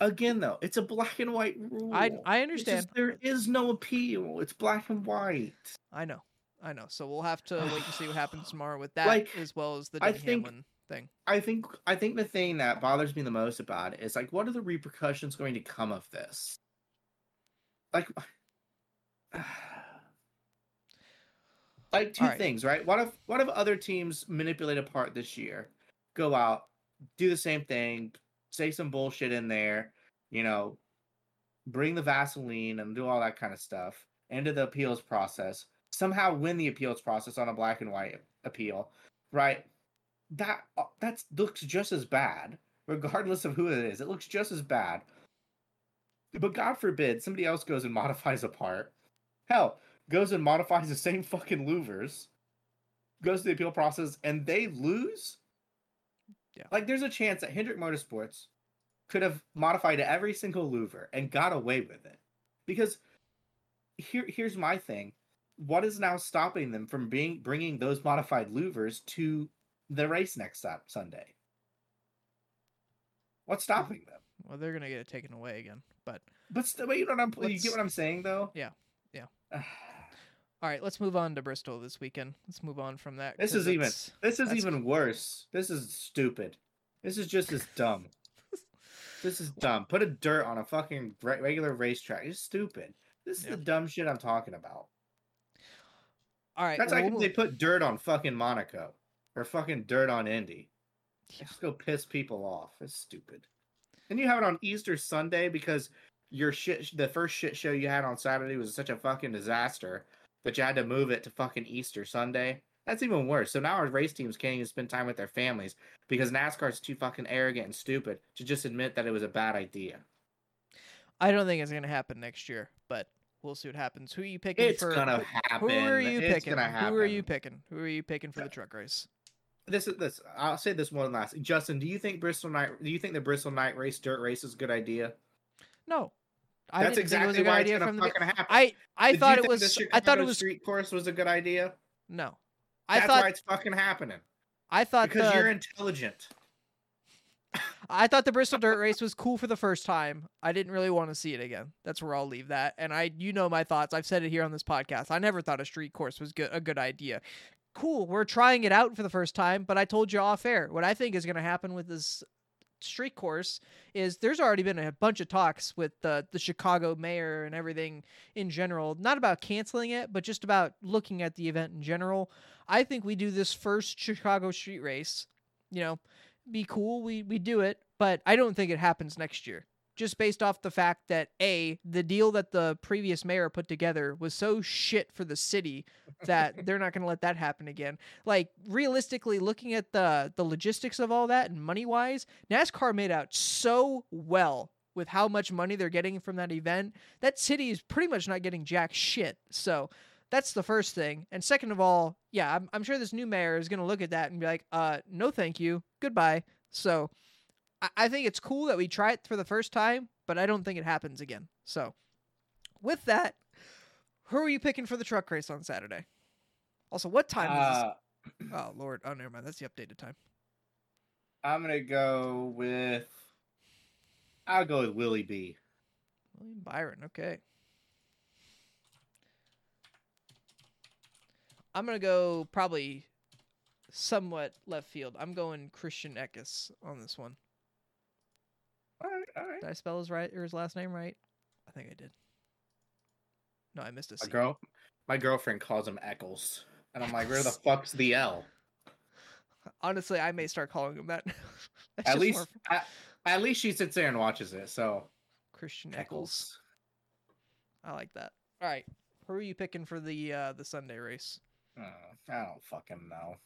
Again, though, it's a black and white rule. I I understand. just- there is no appeal. It's black and white. I know. I know. So we'll have to wait and see what happens tomorrow with that, Like, as well as the I think- Hamlin thing. I think I think the thing that bothers me the most about it is like, what are the repercussions going to come of this? Like, like two Alright. things, right? What if what if other teams manipulate a part this year, go out, do the same thing, say some bullshit in there, you know, bring the Vaseline and do all that kind of stuff into the appeals process, somehow win the appeals process on a black and white appeal, right? That uh, that looks just as bad, regardless of who it is. It looks just as bad. But God forbid somebody else goes and *laughs* modifies a part. Hell, goes and modifies the same fucking louvers, goes to the appeal process, and they lose. Yeah. Like there's a chance that Hendrick Motorsports could have modified every single louver and got away with it. Because here here's my thing. What is now stopping them from being bringing those modified louvers to the race next Sunday? What's stopping them? Well, they're gonna get it taken away again. But But but you know what I'm you get what I'm saying though? Yeah, yeah. *sighs* all right, let's move on to Bristol this weekend. Let's move on from that. This is even this is even worse. This is stupid. This is just as dumb. *laughs* this is dumb. Put a dirt on a fucking regular racetrack. It's stupid. This is Yeah. the dumb shit I'm talking about. all right. That's well, like we'll they put dirt on fucking Monaco or fucking dirt on Indy. Yeah. Just go piss people off. It's stupid. And you have it on Easter Sunday because your shit, the first shit show you had on Saturday was such a fucking disaster that you had to move it to fucking Easter Sunday. That's even worse. So now our race teams can't even spend time with their families because NASCAR's too fucking arrogant and stupid to just admit that it was a bad idea. I don't think it's gonna happen next year, but we'll see what happens. Who are you picking It's for? gonna happen. Who are you it's picking? Gonna happen. Who are you picking? Who are you picking for the uh, truck race? this is this i'll say this one last justin do you think bristol night do you think the bristol night race dirt race is a good idea No, I that's didn't it was exactly a good why idea it's from gonna the. be- happen I I Did thought it was. the I thought it was street course was a good idea no. I that's thought why it's fucking happening I thought because the you're intelligent I thought the Bristol Dirt Race was cool for the first time. I didn't really want to see it again. That's where I'll leave that. And I, you know, my thoughts. I've said it here on this podcast. I never thought a street course was good, a good idea. Cool, we're trying it out for the first time. But I told you off air what I think is going to happen with this street course is there's already been a bunch of talks with the the Chicago mayor and everything in general, not about canceling it, but just about looking at the event in general. I think we do this first Chicago street race, you know, be cool, we we do it, but I don't think it happens next year. Just based off the fact that a the deal that the previous mayor put together was so shit for the city that *laughs* they're not going to let that happen again. Like realistically, looking at the the logistics of all that and money wise, NASCAR made out so well with how much money they're getting from that event. That city is pretty much not getting jack shit. So that's the first thing. And second of all, yeah, I'm, I'm sure this new mayor is going to look at that and be like, uh, no, thank you. Goodbye. So I, think it's cool that we try it for the first time, but I don't think it happens again. So with that, who are you picking for the truck race on Saturday? Also, what time is uh, this? Oh, Lord. Oh, never mind. That's the updated time. i'm gonna go with i'll go with willie b William Byron. Okay. I'm going to go probably somewhat left field. I'm going Christian Eckes on this one. All right all right Did I spell his right or his last name right? I think I did. No, I missed a my girl my girlfriend calls him eccles and i'm like where the fuck's the l *laughs* Honestly, I may start calling him that. *laughs* At least more at, at least she sits there and watches it so Christian Eccles. eccles I like that. All right. Who are you picking for the uh, the Sunday race? Uh, I don't fucking know.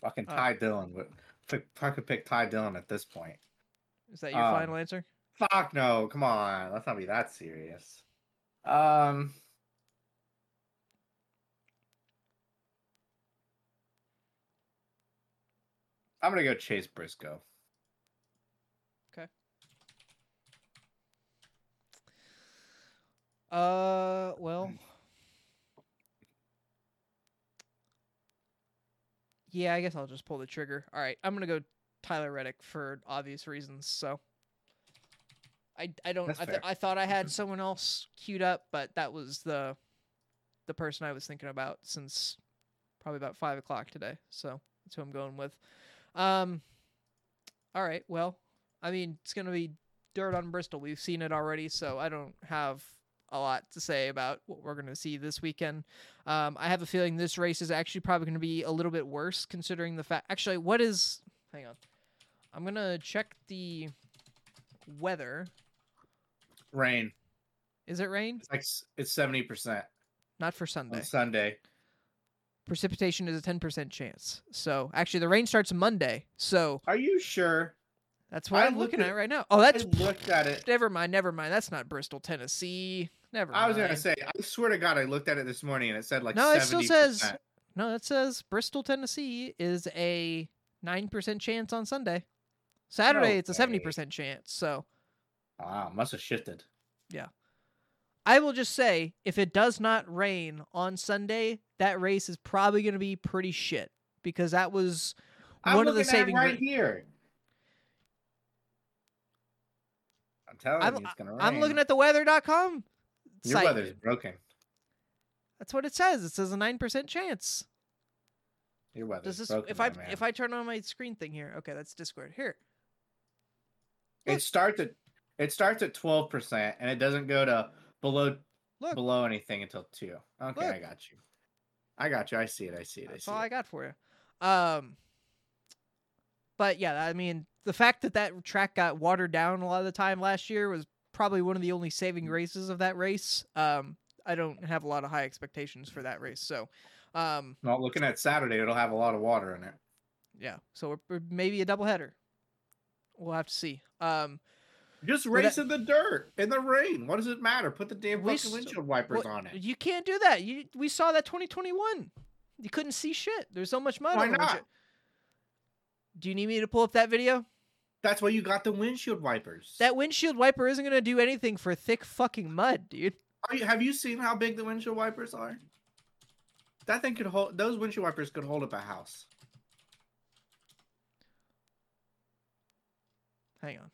Fucking Uh, Ty Dillon would pick- fucking pick Ty Dillon at this point. Is that your Um, final answer? Fuck no, come on, let's not be that serious. Um, I'm gonna go Chase Briscoe. Okay. Uh, well, Yeah, I guess I'll just pull the trigger. All right, I'm gonna go Tyler Reddick for obvious reasons. So I I don't I, th- I thought I had someone else queued up, but that was the the person I was thinking about since probably about five o'clock today. So that's who I'm going with. Um, all right. Well, I mean, it's gonna be dirt on Bristol. We've seen it already, so I don't have a lot to say about what we're gonna see this weekend. Um, I have a feeling this race is actually probably going to be a little bit worse, considering the fact. Actually, what is? Hang on, I'm gonna check the weather. Rain. Is it rain? It's like it's seventy percent Not for Sunday. on Sunday. Precipitation is a 10% chance. So actually, the rain starts Monday. So Are you sure? that's what I I'm looking at- at right now. Oh, I that's looked at it. never mind. Never mind. That's not Bristol, Tennessee. Never. I was gonna say, I swear to God, I looked at it this morning and it said like No, it still says- No, that says Bristol, Tennessee is a 9% chance on Sunday. Saturday, it's a 70% chance. So Wow, must have shifted. Yeah. I will just say if it does not rain on Sunday, that race is probably going to be pretty shit because that was I'm one of the saving right gra- here. I'm telling I'm- you, it's gonna rain. I'm looking at the weather.com your site. weather's broken. That's what it says. It says a 9% chance. Your weather's Does this broken. if I man. if I turn on my screen thing here? Okay, that's Discord. Here. it starts at it starts at twelve percent and it doesn't go to below Look. below anything until two. Okay, I got you. I got you. I see it. I see it. I That's see all I got for you. Um, but yeah, I mean, the fact that that track got watered down a lot of the time last year was probably one of the only saving graces of that race. Um, I don't have a lot of high expectations for that race, so um, Well, looking at Saturday, it'll have a lot of water in it. yeah, so we're, we're maybe a double header. We'll have to see. Um, Just that- race in the dirt in the rain. What does it matter? Put the damn fucking windshield wipers well, on it. You can't do that. You we saw that 2021. You couldn't see shit. There's so much mud. Why not? Do you need me to pull up that video? That's why you got the windshield wipers. That windshield wiper isn't gonna do anything for thick fucking mud, dude. Are you, have you seen how big the windshield wipers are? That thing could hold. Those windshield wipers could hold up a house. Hang on.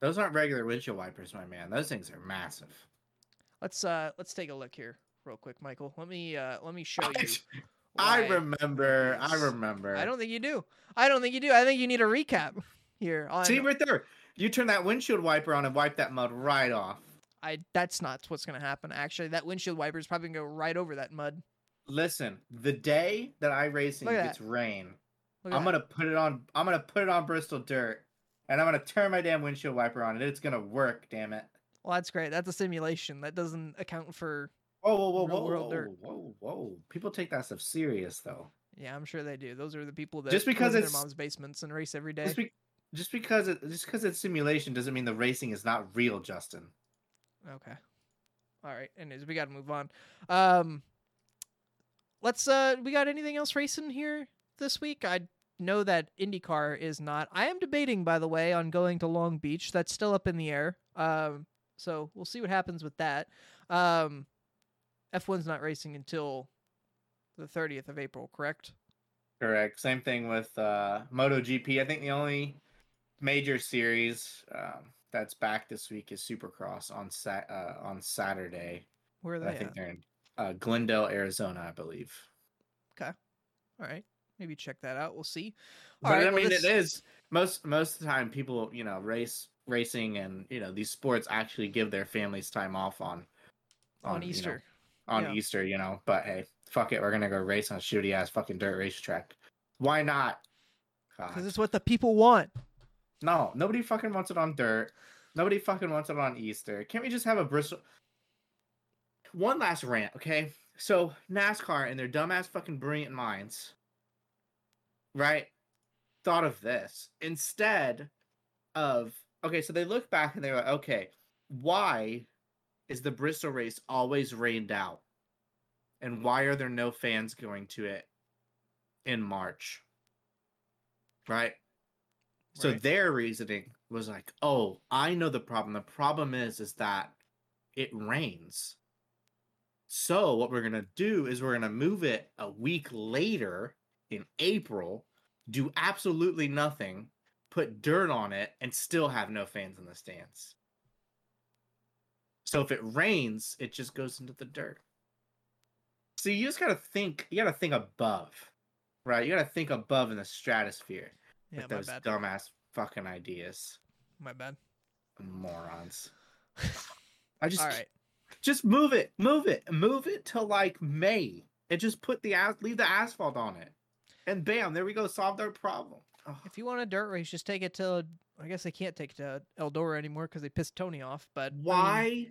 Those aren't regular windshield wipers, my man. Those things are massive. Let's uh let's take a look here real quick, Michael. Let me uh let me show you. *laughs* I remember. I remember. I don't think you do. I don't think you do. I think you need a recap *laughs* here on see right there. You turn that windshield wiper on and wipe that mud right off. I that's not what's gonna happen. Actually, that windshield wiper is probably gonna go right over that mud. Listen, the day that I race and Look it gets rain, Look I'm gonna put it on. I'm gonna put it on Bristol dirt, and I'm gonna turn my damn windshield wiper on, and it's gonna work. Damn it! Well, that's great. That's a simulation. That doesn't account for. Whoa, whoa, whoa, whoa, whoa, dirt. whoa, whoa! People take that stuff serious, though. Yeah, I'm sure they do. Those are the people that Just because it's- their mom's basements and race every day. Just, be- just because it, just because it's simulation doesn't mean the racing is not real, Justin. Okay. All right. Anyways, we got to move on. Um, let's. Uh, we got anything else racing here this week? I know that IndyCar is not. I am debating, by the way, on going to Long Beach. That's still up in the air. Um, so we'll see what happens with that. Um, F1's not racing until the 30th of April, correct? Correct. Same thing with uh, MotoGP. I think the only major series um, that's back this week is Supercross on sat uh, on Saturday. Where are they I think at? they're in uh, Glendale, Arizona, I believe. Okay, all right. Maybe check that out. We'll see. All But right, I well, mean, this- it is most most of the time people you know race racing and you know these sports actually give their families time off on on you know, Easter. on Yeah. Easter, you know. But hey, fuck it, we're gonna go race on a shitty ass fucking dirt racetrack. Why not? Because it's what the people want. No, nobody fucking wants it on dirt. Nobody fucking wants it on Easter. Can't we just have a Bristol? One last rant, okay? So NASCAR and their dumbass fucking brilliant minds, right? Thought of this instead of okay. So they look back and they're like, okay, why is the Bristol race always rained out, and why are there no fans going to it in March? Right. So Right. their reasoning was like, "Oh, I know the problem. The problem is is that it rains. So what we're going to do is we're going to move it a week later in April, do absolutely nothing, put dirt on it, and still have no fans in the stands. So if it rains, it just goes into the dirt. So you just gotta think. You gotta think above, right? You gotta think above in the stratosphere Yeah, with those bad. dumbass fucking ideas, My bad. morons. *laughs* I just All right. just move it, move it, move it to like May, and just put the as leave the asphalt on it, and bam, there we go, solved our problem. If you want a dirt race, just take it to. I guess they can't take it to Eldora anymore because they pissed Tony off. But I mean, Why?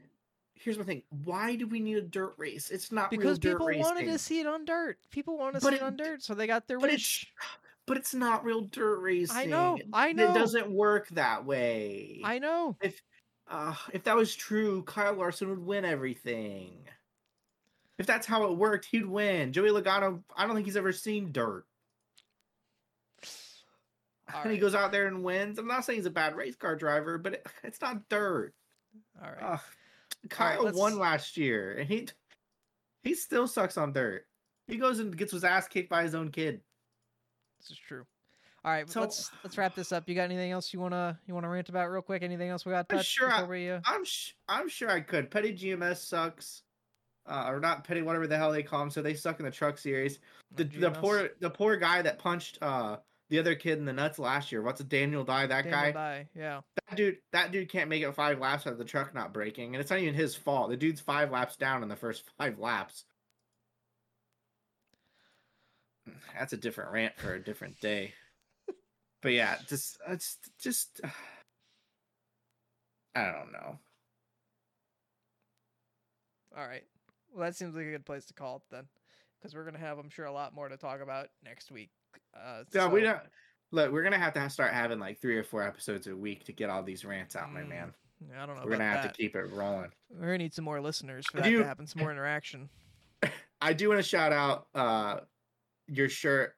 Here's my thing. Why do we need a dirt race? It's not because people wanted to see it on dirt. People want to But see it it- on dirt, so they got their but it's wish. But it's not real dirt racing. I know, I know. It doesn't work that way. I know. uh, if that was true, Kyle Larson would win everything. If that's how it worked, he'd win. Joey Logano, I don't think he's ever seen dirt. All and *laughs* he goes out there and wins. I'm not saying he's a bad race car driver, but it, it's not dirt. All right. Ugh. Kyle won last year, and he he still sucks on dirt. He goes and gets his ass kicked by his own kid. This is true. All right, So- let's let's wrap this up. You got anything else you wanna you wanna rant about real quick? Anything else we got to touch sure, I, we, uh... I'm sh- I'm sure I could. Petty GMS sucks, uh, or not Petty, whatever the hell they call them. So they suck in the truck series. The the poor the poor guy that punched uh the other kid in the nuts last year. What's a Daniel Dye? That Daniel guy. Dye, yeah. That dude. That dude can't make it five laps out of the truck not breaking, and it's not even his fault. The dude's five laps down in the first five laps. That's a different rant for a different day. but yeah, just it's just I don't know. All right. Well, that seems like a good place to call it then, because we're gonna have, I'm sure, a lot more to talk about next week. Uh, Yeah, we don't look. We're gonna have to start having like three or four episodes a week to get all these rants out, my Mm, man. Yeah, I don't know. We're gonna have that. to keep it rolling. We're gonna need some more listeners for that do- to happen. Some more *coughs* interaction. I do want to shout out uh your shirt.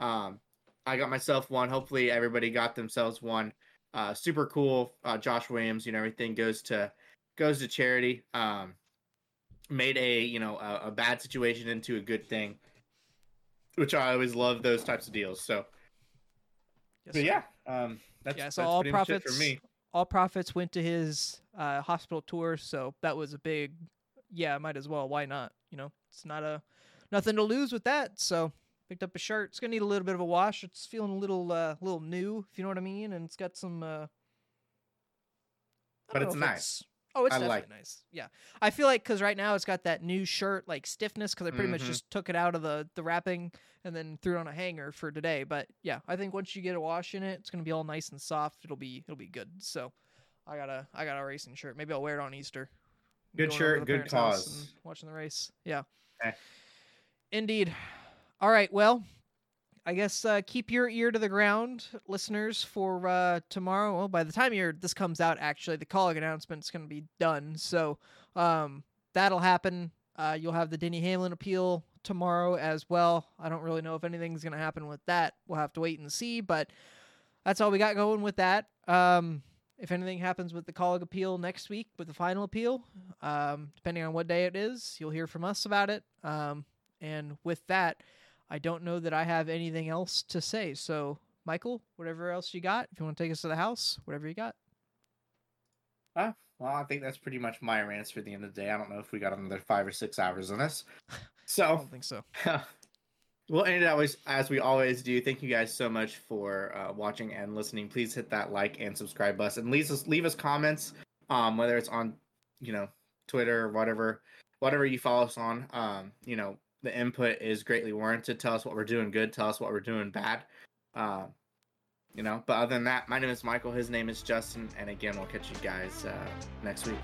Um, I got myself one. Hopefully, everybody got themselves one. Uh, super cool. Uh, Josh Williams, you know, everything goes to goes to charity. Um, made a you know a, a bad situation into a good thing, which I always love those types of deals. So, Yes, but yeah, um, that's, yeah. So that's all pretty much it profits, for me. all profits went to his uh, hospital tour. So that was a big, yeah. Might as well. Why not? You know, it's not a nothing to lose with that. So picked up a shirt. It's gonna need a little bit of a wash. It's feeling a little, uh, little new, if you know what I mean. And it's got some. Uh, But it's nice. Oh, it's I definitely like nice. Yeah, I feel like because right now it's got that new shirt like stiffness because I pretty much Mhm. just took it out of the the wrapping and then threw it on a hanger for today. But yeah, I think once you get a wash in it, it's gonna be all nice and soft. It'll be it'll be good. So I got a I got a racing shirt. Maybe I'll wear it on Easter. Good Going shirt, good cause. Watching the race. Yeah. Okay. Indeed. All right. Well, I guess uh, keep your ear to the ground, listeners, for uh, tomorrow. Well, by the time you're, this comes out, actually, the Kaulig announcement's going to be done. So um, that'll happen. Uh, you'll have the Denny Hamlin appeal tomorrow as well. I don't really know if anything's going to happen with that. We'll have to wait and see. But that's all we got going with that. Um, if anything happens with the Kaulig appeal next week with the final appeal, um, depending on what day it is, you'll hear from us about it. Um, and with that, I don't know that I have anything else to say. So, Michael, whatever else you got, if you want to take us to the house, whatever you got. Well, I think that's pretty much my rants for the end of the day. I don't know if we got another five or six hours on this. *laughs* I So don't think so. *laughs* we'll end it always as we always do. Thank you guys so much for uh, watching and listening. Please hit that like and subscribe button. Leave us leave us comments, um, whether it's on you know Twitter or whatever, whatever you follow us on. Um, you know the input is greatly warranted. Tell us what we're doing good. Tell us what we're doing bad. Um, you know, but other than that, my name is Michael. His name is Justin, and again, we'll catch you guys uh, next week.